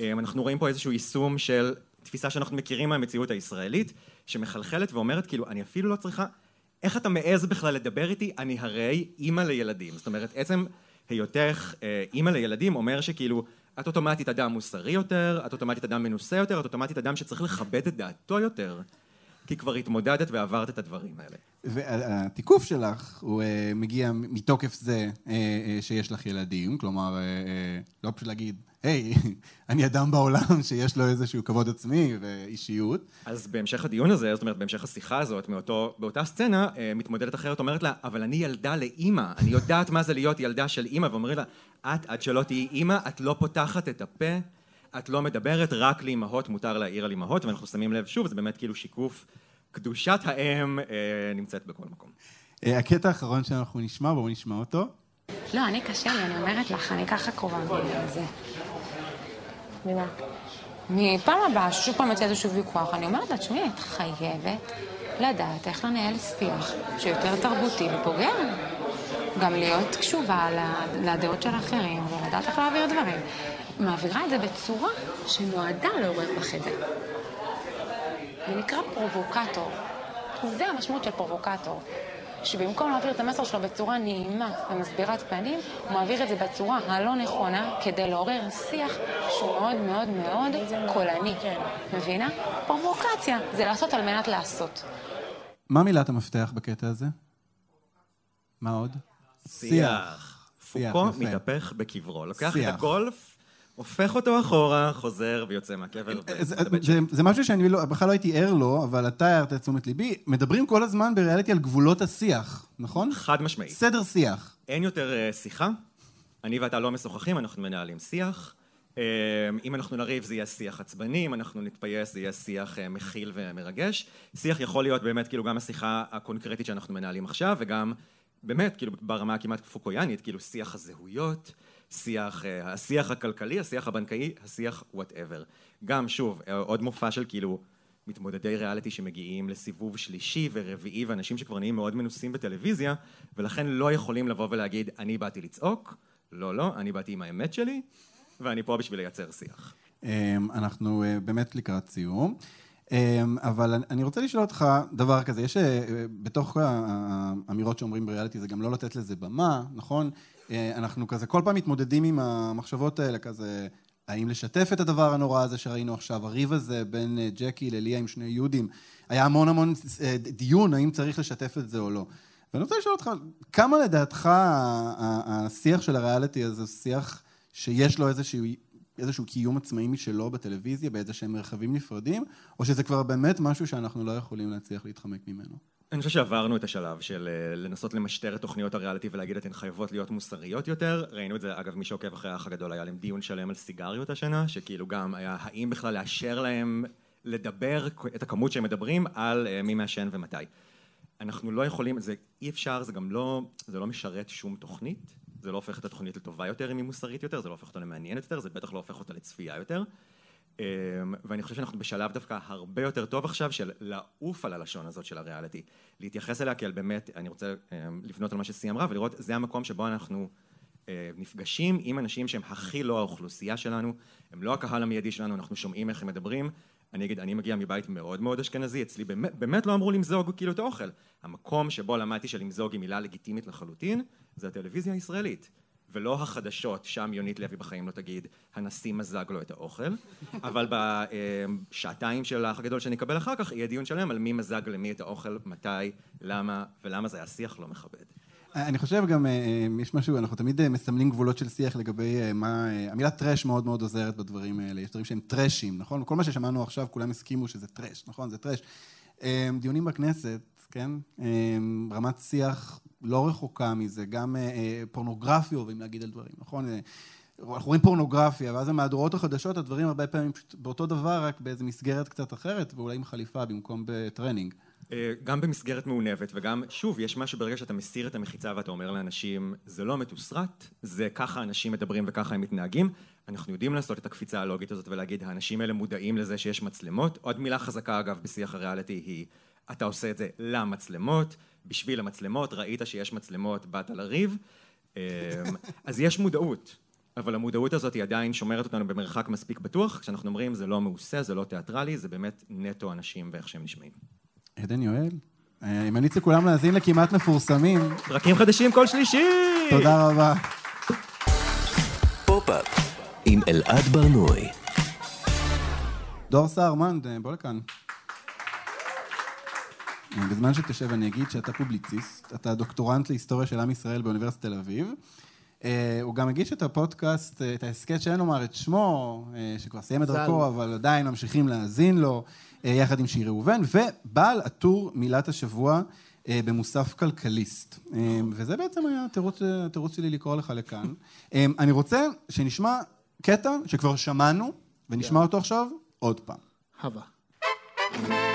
אה, אנחנו רואים פה איזשהו יישום של תפיסה שאנחנו מכירים מהמציאות הישראלית, שמחלחלת ואומרת כאילו, אני אפילו לא צריכה, איך אתה מעז בכלל לדבר איתי? אני הרי אימא לילדים. זאת אומרת, עצם היותך אה, אימא לילדים אומר שכאילו, את אוטומטית אדם מוסרי יותר, את אוטומטית אדם מנוסה יותר, את אוטומטית אדם שצריך לכבד את דעתו יותר, כי כבר התמודדת ועברת את הדברים האלה. והתיקוף שלך, הוא אה, מגיע מתוקף זה אה, שיש לך ילדים, כלומר, לא פשוט להגיד, היי, אני אדם בעולם שיש לו איזשהו כבוד עצמי ואישיות. אז בהמשך הדיון הזה, זאת אומרת, בהמשך השיחה הזאת, מאותו, באותה סצנה, אה, מתמודדת אחרת אומרת לה, אבל אני ילדה לאימא, אני יודעת מה זה להיות ילדה של אימא, ואומרים לה, את, עד שלא תהיי אימא, את לא פותחת את הפה, את לא מדברת, רק לאימהות מותר להעיר על אימהות, ואנחנו שמים לב, שוב, זה באמת כאילו שיקוף, קדושת האם אה, נמצאת בכל מקום. אה, הקטע האחרון שאנחנו נשמע, בואו נשמע אותו. לא, אני קשה לי, אני אומרת לך, אני ככה קרובה מזה. ממה? מפעם הבאה, ששוב פעם יוצא איזשהו ויכוח, אני אומרת לה, תשמעי, את חייבת לדעת איך לנהל שיח שיותר תרבותי ופוגע. גם להיות קשובה לדעות של האחרים ולדעת איך להעביר דברים. מעבירה את זה בצורה שנועדה לעורר בך את זה. זה נקרא פרובוקטור. זה המשמעות של פרובוקטור. שבמקום להעביר את המסר שלו בצורה נעימה ומסבירת פנים, הוא מעביר את זה בצורה הלא נכונה כדי לעורר שיח שהוא מאוד מאוד מאוד קולני. מבינה? פרובוקציה זה לעשות על מנת לעשות. מה מילת המפתח בקטע הזה? מה עוד? שיח. פוקו. מתהפך בקברו. לוקח. את הגולף, הופך אותו אחורה, חוזר ויוצא מהקבר. זה, זה, זה משהו שאני לא, בכלל לא הייתי ער לו, אבל אתה הערת את תשומת ליבי. מדברים כל הזמן בריאליטי על גבולות השיח, נכון? חד משמעית. סתם שיח. אין יותר אה, שיחה, אני ואתה לא משוחחים, אנחנו מנהלים שיח. אמ, אם אנחנו נריב זה יהיה שיח עצבני, אם אנחנו נתפייס זה יהיה שיח אה, מכיל ומרגש. שיח יכול להיות באמת כאילו גם השיחה הקונקרטית שאנחנו מנהלים עכשיו, וגם באמת כאילו ברמה הכמעט פוקויאנית, כאילו שיח הזהויות, שיח, אה, השיח הכלכלי, השיח הבנקאי, השיח whatever. גם שוב, אה, עוד מופע של כאילו מתמודדי ריאליטי שמגיעים לסיבוב שלישי ורביעי ואנשים שכבר נהיים מאוד מנוסים בטלוויזיה ולכן לא יכולים לבוא ולהגיד אני באתי לצעוק, לא לא, אני באתי עם האמת שלי ואני פה בשביל לייצר שיח. אמ, אנחנו אה, באמת לקראת סיום. אמ, אבל אני- רוצה לשאול אותך דבר כזה, יש בתוך האמירות שאומרים בריאליטי זה גם לא לתת לזה במה, נכון? אה, אנחנו כזה כל פעם מתמודדים עם המחשבות האלה, כזה האם לשתף את הדבר הנורא הזה שראינו עכשיו, הריב הזה בין אה, ג'קי לליה עם שני יהודים, היה המון המון אה, דיון האם צריך לשתף את זה או לא. ואני רוצה לשאול אותך, כמה לדעתך השיח של הריאליטי הזה הוא שיח שיש לו איזשהו, איזשהו קיום עצמאי משלו בטלוויזיה, באיזה שהם מרחבים נפרדים, או שזה כבר באמת משהו שאנחנו לא יכולים להצליח להתחמק ממנו? אני חושב שעברנו את השלב של אה, לנסות למשטר את תוכניות הריאליטי ולהגיד אתן חייבות להיות מוסריות יותר. ראינו את זה, אגב, מי שעוקב אחרי האח הגדול, היה להם דיון שלם על סיגריות השנה, שכאילו גם היה האם בכלל לאשר להם לדבר את הכמות שהם מדברים על אה, מי מעשן ומתי. אנחנו לא יכולים, זה אי אפשר, זה גם לא, זה לא משרת שום תוכנית, זה לא הופך את התוכנית לטובה יותר אם היא מוסרית יותר, זה לא הופך אותה למעניינת יותר, זה בטח לא הופך אותה לצפייה יותר. אמ, ואני חושב שאנחנו בשלב דווקא הרבה יותר טוב עכשיו של לעוף על הלשון הזאת של הריאליטי, להתייחס אליה כאל באמת, אני רוצה אמ, לבנות על מה שסי אמרה ולראות זה המקום שבו אנחנו אה, נפגשים עם אנשים שהם הכי לא האוכלוסייה שלנו, הם לא הקהל המיידי שלנו, אנחנו שומעים איך הם מדברים. אני אגיד, אני מגיע מבית מאוד מאוד אשכנזי, אצלי באמת, באמת לא אמרו למזוג כאילו את האוכל. המקום שבו למדתי שלמזוג היא מילה לגיטימית לחלוטין, זה הטלוויזיה הישראלית. ולא החדשות, שם יונית לוי בחיים לא תגיד, הנשיא מזג לו את האוכל, אבל בשעתיים של האח הגדול שנקבל אחר כך, יהיה דיון שלם על מי מזג למי את האוכל, מתי, למה, ולמה זה היה שיח לא מכבד. אני חושב גם, אה, יש משהו, אנחנו תמיד אה, מסמלים גבולות של שיח לגבי אה, מה... אה, המילה טרש מאוד מאוד עוזרת בדברים האלה. יש דברים שהם טרשים, נכון? כל מה ששמענו עכשיו, כולם הסכימו שזה טרש, נכון? זה טרש. אה, דיונים בכנסת, כן? אה, רמת שיח לא רחוקה מזה, גם אה, אה, פורנוגרפיה אוהבים להגיד על דברים, נכון? אה, אנחנו רואים פורנוגרפיה, ואז במהדורות החדשות הדברים הרבה פעמים פשוט באותו דבר, רק באיזו מסגרת קצת אחרת, ואולי עם חליפה במקום בטרנינג. גם במסגרת מעונבת וגם, שוב, יש משהו ברגע שאתה מסיר את המחיצה ואתה אומר לאנשים, זה לא מתוסרט, זה ככה אנשים מדברים וככה הם מתנהגים. אנחנו יודעים לעשות את הקפיצה הלוגית הזאת ולהגיד, האנשים האלה מודעים לזה שיש מצלמות. עוד מילה חזקה, אגב, בשיח הריאליטי היא, אתה עושה את זה למצלמות, בשביל המצלמות, ראית שיש מצלמות, באת לריב. אה, אז יש מודעות. אבל המודעות הזאת היא עדיין שומרת אותנו במרחק מספיק בטוח, כשאנחנו אומרים זה לא מעושה, זה לא תיאטרלי, זה באמת נטו אנשים ואיך שהם נשמעים. עדן יואל, אה, אני ממליץ לכולם להאזין לכמעט מפורסמים. פרקים חדשים כל שלישי! תודה רבה. פופ-אפ עם אלעד ברנועי. דור סהרמן, אה, בוא לכאן. בזמן שתשב אני אגיד שאתה פובליציסט, אתה דוקטורנט להיסטוריה של עם ישראל באוניברסיטת תל אביב. אה, הוא גם הגיש את הפודקאסט, אה, את ההסכת שאין לומר את שמו, אה, שכבר סיים את ז"ל. דרכו, אבל עדיין ממשיכים להאזין לו, יחד עם שיר ראובן, ובעל הטור מילת השבוע במוסף כלכליסט. וזה בעצם היה התירוץ, שלי לקרוא לך לכאן. אני רוצה שנשמע קטע שכבר שמענו, ונשמע אותו עכשיו עוד פעם. הווה.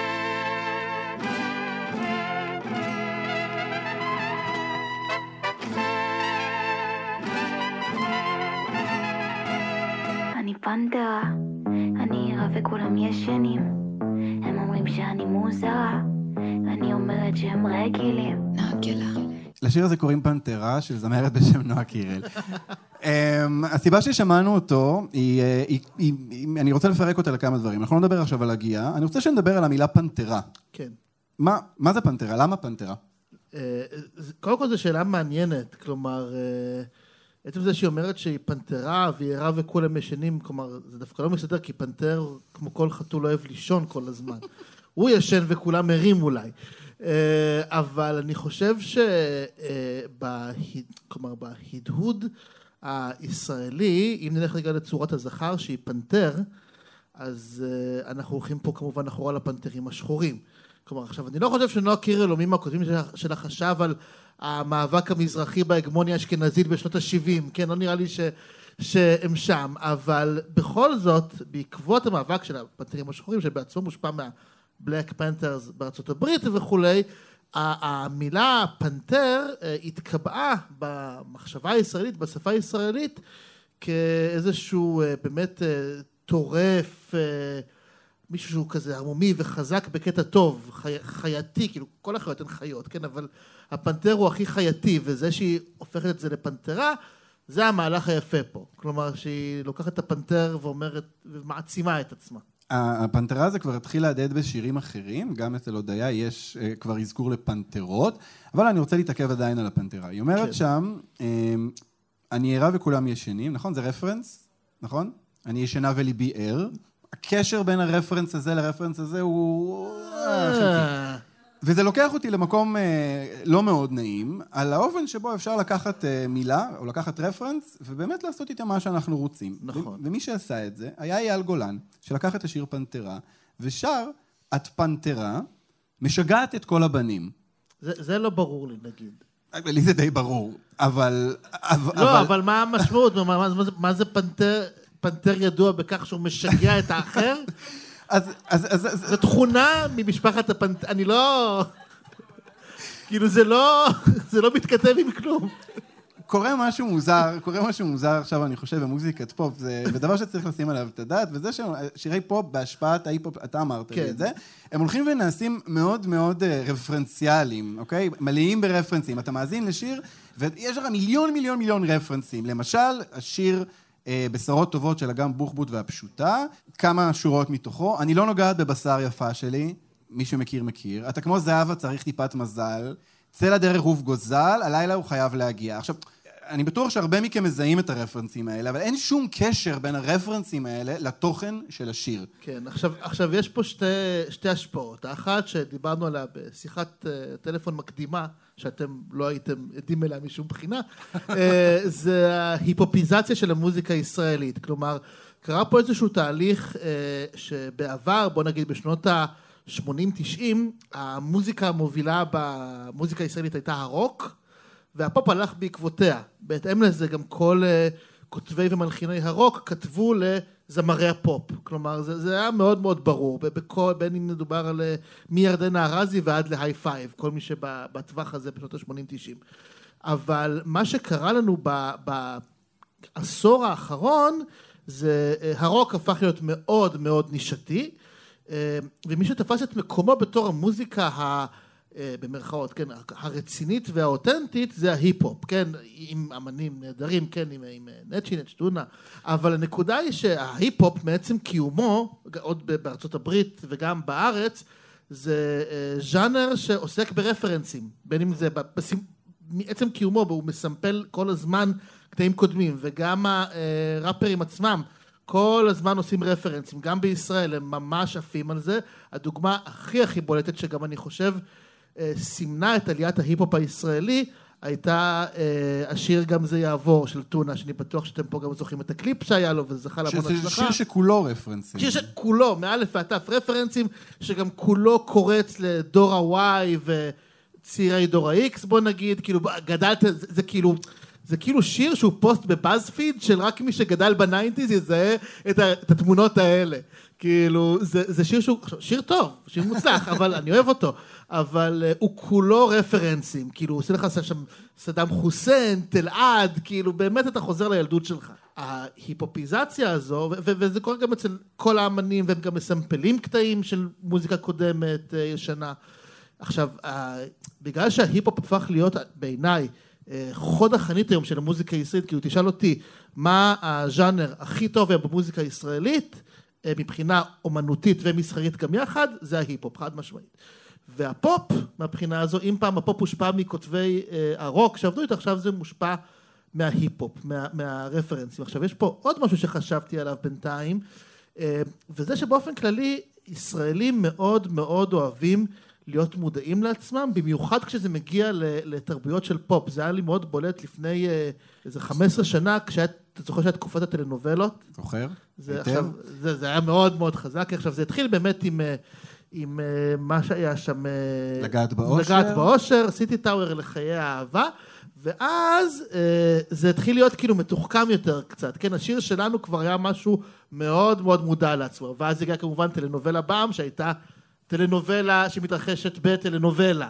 פנתרה, אני ערה וכולם ישנים. הם אומרים שאני מוזרה, אני אומרת שהם רגילים. נגלה. לשיר הזה קוראים פנתרה, של זמרת בשם נועה קירל. um, הסיבה ששמענו אותו, היא, אה, היא, היא, היא, אני רוצה לפרק אותה לכמה דברים. אנחנו לא נדבר עכשיו על הגייה, אני רוצה שנדבר על המילה פנתרה. כן. מה, מה זה פנתרה? למה פנתרה? זה- קודם כל זו שאלה מעניינת, כלומר, אה, עצם זה שהיא אומרת שהיא פנתרה והיא ערה וכולם ישנים, כלומר, זה דווקא לא מסתדר, כי פנתר, כמו כל חתול, אוהב לישון כל הזמן. הוא ישן וכולם ערים אולי. אה, אבל אני חושב כלומר, בהדהוד הישראלי, אם נלך רגע לצורת הזכר שהיא פנתר, אז אה, אנחנו הולכים פה כמובן אחורה לפנתרים השחורים. כלומר, עכשיו, אני לא חושב שנועה קירל או מי מהכותבים שלה- חשב על המאבק המזרחי בהגמוניה האשכנזית בשנות ה-70, כן? לא נראה לי ש... שהם שם, אבל בכל זאת, בעקבות המאבק של הפנתרים השחורים, שבעצמו מושפע מהבלק פנתרס בארצות הברית וכולי, המילה פנתר אה, התקבעה במחשבה הישראלית, בשפה הישראלית, כאיזשהו אה, באמת אה, טורף, אה, מישהו שהוא כזה ערמומי וחזק בקטע טוב, חי, חייתי, כאילו כל החיות הן חיות, כן, אבל הפנתר הוא הכי חייתי, וזה שהיא הופכת את זה לפנתרה, זה המהלך היפה פה. כלומר, שהיא לוקחת את הפנתר ואומרת, ומעצימה את עצמה. הפנתרה הזה כבר התחיל להדהד בשירים אחרים, גם אצל הודיה יש אה, כבר אזכור לפנתרות, אבל אני רוצה להתעכב עדיין על הפנתרה. היא אומרת כן. שם, אה, אני ערה וכולם ישנים, נכון? זה רפרנס, נכון? אני ישנה וליבי ער. הקשר בין הרפרנס הזה לרפרנס הזה הוא... אה, חלקי. וזה לוקח אותי למקום אה, לא מאוד נעים, על האופן שבו אפשר לקחת אה, מילה, או לקחת רפרנס, ובאמת לעשות איתה מה שאנחנו רוצים. נכון. ו- ומי שעשה את זה היה אייל גולן, שלקח את השיר פנתרה, ושר, את פנתרה, משגעת את כל הבנים. זה, זה לא ברור לי, נגיד. לי זה די ברור, אבל... לא, אבל מה המשמעות? מה, מה, מה זה פנתר, פנתר ידוע בכך שהוא משגע את האחר? אז, אז, אז, זו תכונה ממשפחת הפנתר, אני לא... כאילו זה לא, זה לא מתכתב עם כלום. קורה משהו מוזר, קורה משהו מוזר עכשיו, אני חושב, במוזיקת פופ, זה דבר שצריך לשים עליו את הדעת, וזה ששירי פופ בהשפעת ההיפ-הופ, אתה אמרת לי כן. את זה, הם הולכים ונעשים מאוד מאוד אה, רפרנציאליים, אוקיי? מלאים ברפרנסים. אתה מאזין לשיר, ויש לך מיליון מיליון מיליון רפרנסים. למשל, השיר... אה, בשורות טובות של אגם בוחבוט והפשוטה, כמה שורות מתוכו. אני לא נוגעת בבשר יפה שלי, מי שמכיר מכיר. אתה כמו זהבה צריך טיפת מזל. צא לדרך עוף גוזל, הלילה הוא חייב להגיע. עכשיו, אני בטוח שהרבה מכם מזהים את הרפרנסים האלה, אבל אין שום קשר בין הרפרנסים האלה לתוכן של השיר. כן, עכשיו, עכשיו יש פה שתי, שתי השפעות. האחת שדיברנו עליה בשיחת אה, טלפון מקדימה, שאתם לא הייתם עדים אליה משום בחינה, אה, זה ההיפופיזציה של המוזיקה הישראלית. כלומר, קרה פה איזשהו תהליך אה, שבעבר, בוא נגיד בשנות ה-80-90, המוזיקה המובילה במוזיקה הישראלית הייתה הרוק, והפופ הלך בעקבותיה. בהתאם לזה גם כל uh, כותבי ומלחיני הרוק כתבו לזמרי הפופ. כלומר, זה, זה היה מאוד מאוד ברור, בכל, בין אם מדובר על uh, מירדנה ארזי ועד להיי פייב, כל מי שבטווח הזה בשנות ה-80-90. אבל מה שקרה לנו בעשור האחרון, זה אה, הרוק הפך להיות מאוד מאוד נישתי, ומי שתפס את מקומו בתור המוזיקה ה... אה, במרכאות, כן, הרצינית והאותנטית זה ההיפ-הופ, כן, עם אמנים נהדרים, כן, עם, עם נצ'י נצ', טונה, אבל הנקודה היא שההיפ-הופ מעצם קיומו, עוד בארצות הברית וגם בארץ, זה אה, ז'אנר שעוסק ברפרנסים, בין אם זה. מעצם קיומו, והוא מסמפל כל הזמן קטעים קודמים, וגם הראפרים עצמם כל הזמן עושים רפרנסים, גם בישראל הם ממש עפים על זה. הדוגמה הכי הכי בולטת שגם אני חושב אה, סימנה את עליית ההיפ-הופ הישראלי, הייתה אה, השיר גם זה יעבור של טונה, שאני בטוח שאתם פה גם זוכרים את הקליפ שהיה לו, וזה זכה להמון הצלחה. שיר שכולו רפרנסים. שיר שכולו, מאלף ועד תף רפרנסים, שגם כולו קורץ לדור ה-Y וצעירי דור ה-X, בוא נגיד, כאילו, גדלת, זה, זה כאילו... זה כאילו שיר שהוא פוסט בבאזפיד של רק מי שגדל בניינטיז יזהה את, ה, את התמונות האלה. כאילו, זה, זה שיר שהוא, שיר טוב, שיר מוצלח, אבל אני אוהב אותו, אבל אה, הוא כולו רפרנסים, כאילו, הוא עושה לך שם סדאם חוסיין, טל"ד, כאילו, באמת אתה חוזר לילדות שלך. ההיפ-הופיזציה הזו, וזה קורה גם אצל כל האמנים, והם גם מסמפלים קטעים של מוזיקה קודמת, אה, ישנה. עכשיו, uh, בגלל שההיפ-הופ הפך להיות, בעיניי, חוד החנית היום של המוזיקה הישראלית, כאילו תשאל אותי מה הז'אנר הכי טוב היום במוזיקה הישראלית, אה, מבחינה אומנותית ומסחרית גם יחד, זה ההיפ-הופ, חד משמעית. והפופ, מהבחינה הזו, אם פעם הפופ הושפע מכותבי אה, הרוק שעבדו איתו, עכשיו זה מושפע מההיפ-הופ, מה, מהרפרנסים. עכשיו, יש פה עוד משהו שחשבתי עליו בינתיים, אה, וזה שבאופן כללי, ישראלים מאוד מאוד אוהבים להיות מודעים לעצמם, במיוחד כשזה מגיע לתרבויות של פופ. זה היה לי מאוד בולט לפני אה, איזה 15 שנה, כשהיה, אתה זוכר שהיה תקופת הטלנובלות? זוכר? זה, היטב. עכשיו, זה, זה היה מאוד מאוד חזק. עכשיו, זה התחיל באמת עם, אה, עם אה, מה שהיה שם... לגעת באושר. לגעת באושר, סיטי טאוור לחיי האהבה, ואז אה, זה התחיל להיות כאילו מתוחכם יותר קצת, כן, השיר שלנו כבר היה משהו מאוד מאוד מודע לעצמו, ואז הגיעה כמובן טלנובלה בעם, שהייתה טלנובלה שמתרחשת בטלנובלה.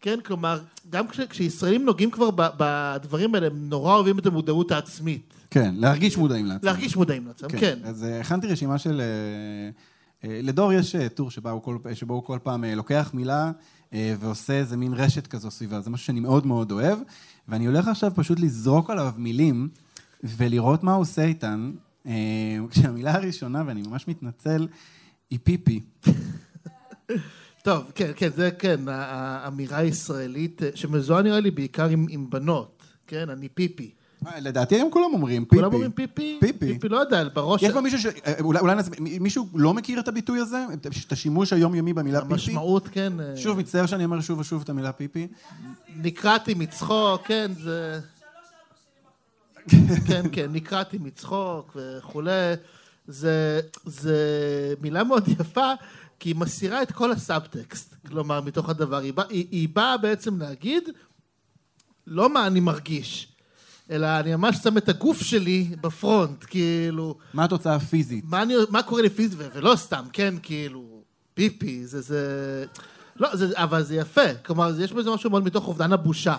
כן, כלומר, גם כש, כשישראלים נוגעים כבר ב, בדברים האלה, הם נורא אוהבים את המודעות העצמית. כן, להרגיש מודעים לעצמם. להרגיש מודעים לעצמם, כן. אז אה, הכנתי רשימה של... אה, אה, לדור יש טור שבה הוא כל, שבו הוא כל פעם לוקח מילה ועושה איזה מין רשת כזו סביבה. זה משהו שאני מאוד מאוד אוהב, ואני הולך עכשיו פשוט לזרוק עליו מילים ולראות מה הוא עושה איתן. כשהמילה הראשונה, ואני ממש מתנצל, היא פיפי. טוב, כן, כן, זה כן, האמירה הישראלית, אה, שמזוהה נראה לי בעיקר עם, עם בנות, כן, אני פיפי. אה, לדעתי היום כולם אומרים פיפי. כולם אומרים פיפי? פיפי. פיפי, לא יודע, בראש... יש פה מישהו ש... אה, אולי, אולי. מישהו לא מכיר את הביטוי הזה? את השימוש היומיומי במילה פיפי? המשמעות, כן. שוב, מצטער שאני אומר שוב ושוב את המילה פיפי. נקרעתי מצחוק, כן, זה... כן, כן, נקרעתי מצחוק וכולי. זה, זה מילה מאוד יפה, כי היא מסירה את כל הסאבטקסט, כלומר, מתוך הדבר. היא, בא, היא, היא באה בעצם להגיד, לא מה אני מרגיש, אלא אני ממש שם את הגוף שלי בפרונט, כאילו... מה התוצאה הפיזית? מה, אני, מה קורה לי פיזית, ולא סתם, כן, כאילו, פיפי, זה, זה... לא, זה, אבל זה יפה, כלומר, יש בזה משהו מאוד מתוך אובדן הבושה,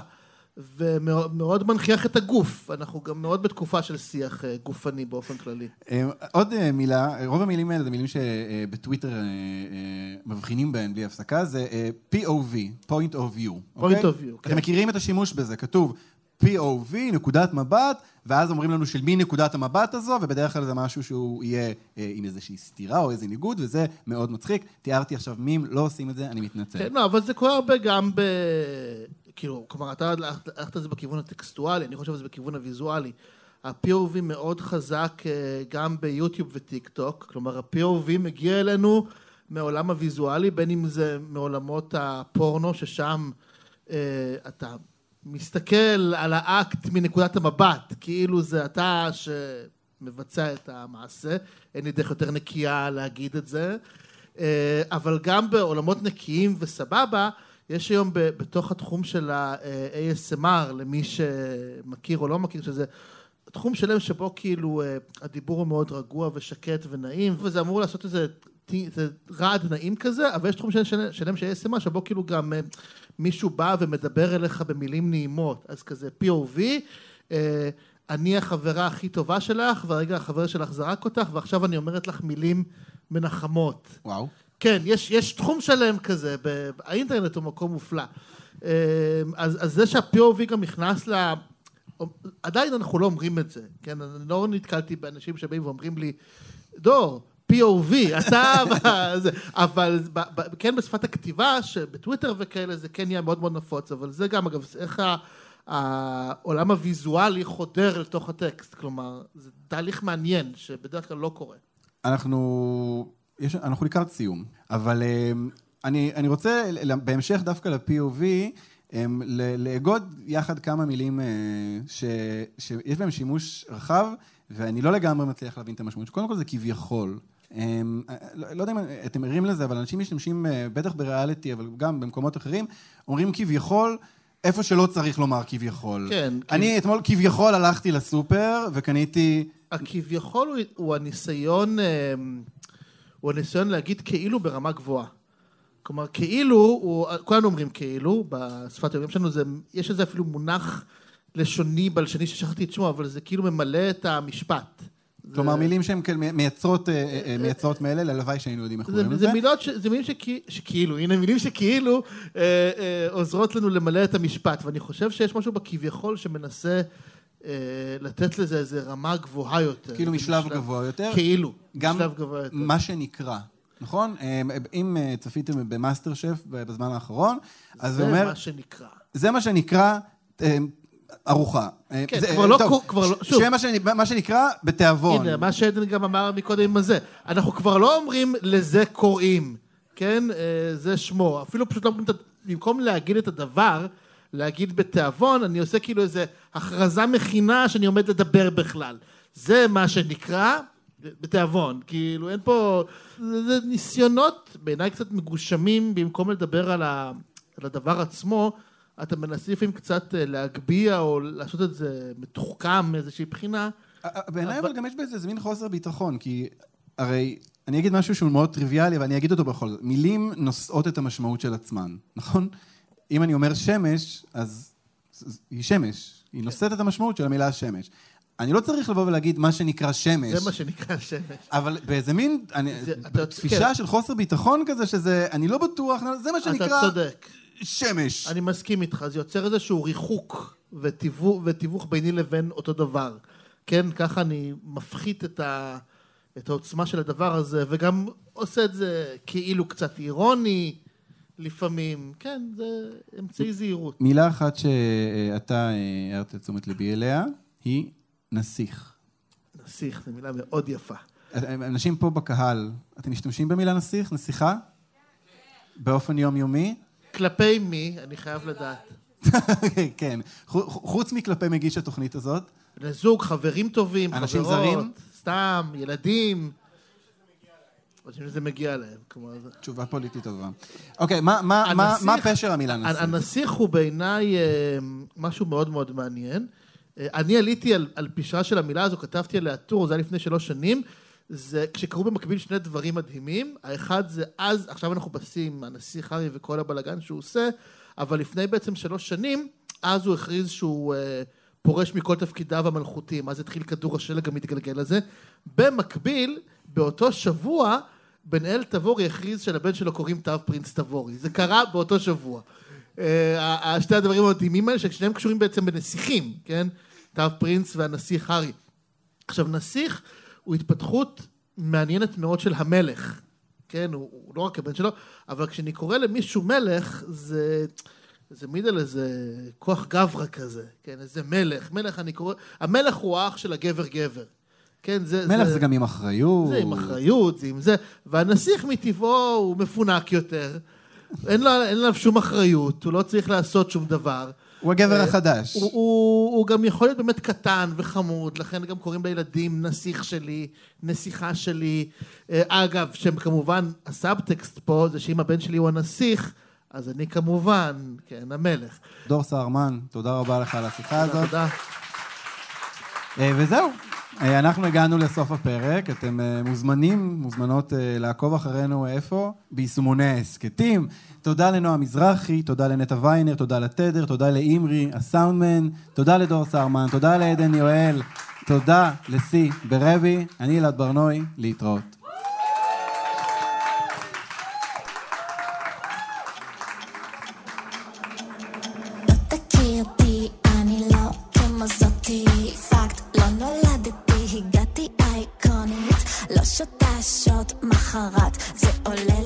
ומאוד מאוד מנכיח את הגוף, אנחנו גם מאוד בתקופה של שיח אה, גופני באופן כללי. אה, עוד אה, מילה, רוב המילים האלה זה מילים שבטוויטר מבחינים בהן בלי הפסקה, זה POV, point of view. אוקיי? Point of view, כן. אתם מכירים את השימוש בזה, כתוב POV, נקודת מבט, ואז אומרים לנו של מי נקודת המבט הזו, ובדרך כלל זה משהו שהוא יהיה אה, עם איזושהי סתירה או איזה ניגוד, וזה מאוד מצחיק. תיארתי עכשיו מים, לא עושים את זה, אני מתנצל. כן, לא, אבל זה קורה הרבה גם ב... כאילו, כלומר, אתה הלכת על זה בכיוון הטקסטואלי, אני חושב שזה בכיוון הוויזואלי. ה-POV מאוד חזק אה, גם ביוטיוב וטיק טוק, כלומר, ה-POV מגיע אלינו מעולם הוויזואלי, בין אם זה מעולמות הפורנו, ששם אה, אתה מסתכל על האקט מנקודת המבט, כאילו זה אתה שמבצע את המעשה, אין לי דרך יותר נקייה להגיד את זה, אה, אבל גם בעולמות נקיים וסבבה, יש היום בתוך התחום של ה-ASMR, למי שמכיר או לא מכיר, שזה תחום שלם שבו כאילו אה, הדיבור הוא מאוד רגוע ושקט ונעים, וזה אמור לעשות איזה רעד נעים כזה, אבל יש תחום של- של- שלם של ASMR שבו כאילו גם אה, מישהו בא ומדבר אליך במילים נעימות, אז כזה POV, אה, אני החברה הכי טובה שלך, והרגע החבר שלך זרק אותך, ועכשיו אני אומרת לך מילים מנחמות. וואו. כן, יש, יש תחום שלם כזה, ב- האינטרנט הוא מקום מופלא. אה, אז, אז זה שה-POV גם נכנס ל... עדיין אנחנו לא אומרים את זה, כן? אני לא נתקלתי באנשים שבאים ואומרים לי, דור, POV, אתה... אבל כן בשפת הכתיבה, שבטוויטר וכאלה זה כן נהיה מאוד מאוד נפוץ, אבל זה גם, אגב, איך העולם הוויזואלי חודר לתוך הטקסט, כלומר, זה תהליך מעניין שבדרך כלל לא קורה. אנחנו, יש, אנחנו לקראת סיום, אבל אמ, אני, אני רוצה בהמשך דווקא ל-POV, אמ, לאגוד יחד כמה מילים אה, ש, שיש בהם שימוש רחב, ואני לא לגמרי מצליח להבין את המשמעות. קודם כל זה כביכול. אמ, לא לא יודע אם אתם ערים לזה, אבל אנשים משתמשים, אה, בטח בריאליטי, אבל גם במקומות אחרים, אומרים כביכול, איפה שלא צריך לומר כביכול. כן. אני אתמול כביכול הלכתי לסופר וקניתי... הכביכול הוא, הוא הניסיון, אה, הוא הניסיון להגיד כאילו ברמה גבוהה. כלומר, כאילו, הוא, כולנו אומרים כאילו, בשפת הימים שלנו, זה, יש איזה אפילו מונח לשוני, בלשני, ששכחתי את שמו, אבל זה כאילו ממלא את המשפט. כלומר, מילים שהן כאלה מייצרות, אה, אה, מייצרות מאלה, הלוואי שהיינו יודעים איך זה, קוראים זה לזה. מילות, ש, זה מילים שכי, שכאילו, הנה מילים שכאילו אה, אה, עוזרות לנו למלא את המשפט, ואני חושב שיש משהו בכביכול שמנסה אה, לתת לזה איזה רמה גבוהה יותר. כאילו זה משלב גבוה יותר. כאילו, גם משלב גבוה יותר. מה שנקרא, נכון? אה, אם אה, צפיתם במאסטר שף בזמן האחרון, אז זה זה אומר... מה שנקרא. זה מה שנקרא אה, ארוחה. אה, כן, זה- כבר אה, לא טוב, כבר לא- שוב. שיהיה מה מה שנקרא בתיאבון. הנה, מה שעדן גם אמר מקודם עם הזה. אנחנו כבר לא אומרים לזה קוראים, כן? אה, זה שמו. אפילו פשוט לא אומרים. במקום להגיד את הדבר, להגיד בתיאבון, אני עושה כאילו איזה הכרזה מכינה שאני עומד לדבר בכלל. זה מה שנקרא בתיאבון. כאילו, אין פה... זה, זה ניסיונות, בעיניי קצת מגושמים, במקום לדבר על, ה, על הדבר עצמו, אתה מנסה לפעמים קצת אה, להגביה או לעשות את זה מתוחכם מאיזושהי בחינה. בעיניי אבל גם יש בזה איזה מין חוסר ביטחון, כי הרי אני אגיד משהו שהוא מאוד טריוויאלי, אבל אני אגיד אותו בכל זאת. מילים נושאות את המשמעות של עצמן, נכון? אם אני אומר שמש, אז היא שמש. היא נושאת את המשמעות של המילה שמש. אני לא צריך לבוא ולהגיד מה שנקרא שמש. זה מה שנקרא שמש. אבל באיזה מין, כן. של חוסר ביטחון כזה, שזה, אני לא בטוח, זה מה שנקרא... אתה צודק. שמש. אני מסכים איתך, זה יוצר איזשהו ריחוק ותיווך, ותיווך ביני לבין אותו דבר. כן, ככה אני מפחית את, ה, את העוצמה של הדבר הזה, וגם עושה את זה כאילו קצת אירוני לפעמים. כן, זה אמצעי זהירות. מילה אחת שאתה אה, הערת את תשומת ליבי אליה, היא נסיך. נסיך, זו מילה מאוד יפה. אנשים פה בקהל, אתם משתמשים במילה נסיך? נסיכה? באופן יומיומי? כלפי מי? אני חייב לדעת. כן. חוץ מכלפי מגיש התוכנית הזאת. בני זוג, חברים טובים, אנשים חברות, זרים? סתם, ילדים. חושבים שזה מגיע להם. כלומר, תשובה פוליטית טובה. אוקיי, מה- מה- מה הנסיך- מה פשר המילה נסיך? הנסיך הוא בעיניי אה, משהו מאוד מאוד מעניין. אה, אני עליתי על, על פשרה של המילה הזו, כתבתי עליה טור, זה היה לפני שלוש שנים. זה כשקרו במקביל שני דברים מדהימים. האחד זה אז, עכשיו אנחנו בשיא עם הנסיך הארי וכל הבלגן שהוא עושה, אבל לפני בעצם שלוש שנים, אז הוא הכריז שהוא אה, פורש מכל תפקידיו המלכותיים. אז התחיל כדור השלג המתגלגל הזה. במקביל, באותו שבוע, בן אל תבורי הכריז שלבן שלו קוראים תו פרינס תבורי. זה קרה באותו שבוע. אה, שתי הדברים המדהימים האלה, ששניהם קשורים בעצם בנסיכים, כן? תו פרינס והנסיך הארי. עכשיו, נסיך הוא התפתחות מעניינת מאוד של המלך, כן? הוא, הוא לא רק הבן שלו, אבל כשאני קורא למישהו מלך, זה... זה מעיד על איזה כוח גברא כזה, כן? איזה מלך. מלך אני קורא... המלך הוא האח של הגבר גבר. כן, זה... מלך זה גם עם אחריות. זה עם אחריות, זה עם זה. והנסיך מטבעו הוא מפונק יותר. אין לו, אין עליו שום אחריות, הוא לא צריך לעשות שום דבר. הוא הגבר אה, החדש. הוא, הוא, הוא גם יכול להיות באמת קטן וחמוד, לכן גם קוראים לילדים נסיך שלי, נסיכה שלי. אה, אגב, שכמובן הסאבטקסט פה זה שאם הבן שלי הוא הנסיך, אז אני כמובן, כן, המלך. דור סהרמן, תודה רבה לך על השיחה הזאת. תודה. אה, וזהו, אנחנו הגענו לסוף הפרק, אתם אה, מוזמנים, מוזמנות אה, לעקוב אחרינו איפה? ביישומוני ההסכתים. תודה לנועה מזרחי, תודה לנטע ויינר, תודה לתדר, תודה לאימרי, הסאונדמן, תודה לדור סהרמן, תודה לעדן יואל, תודה לשיא ברבי, אני אלעד ברנועי, להתראות. מחרת, זה עולה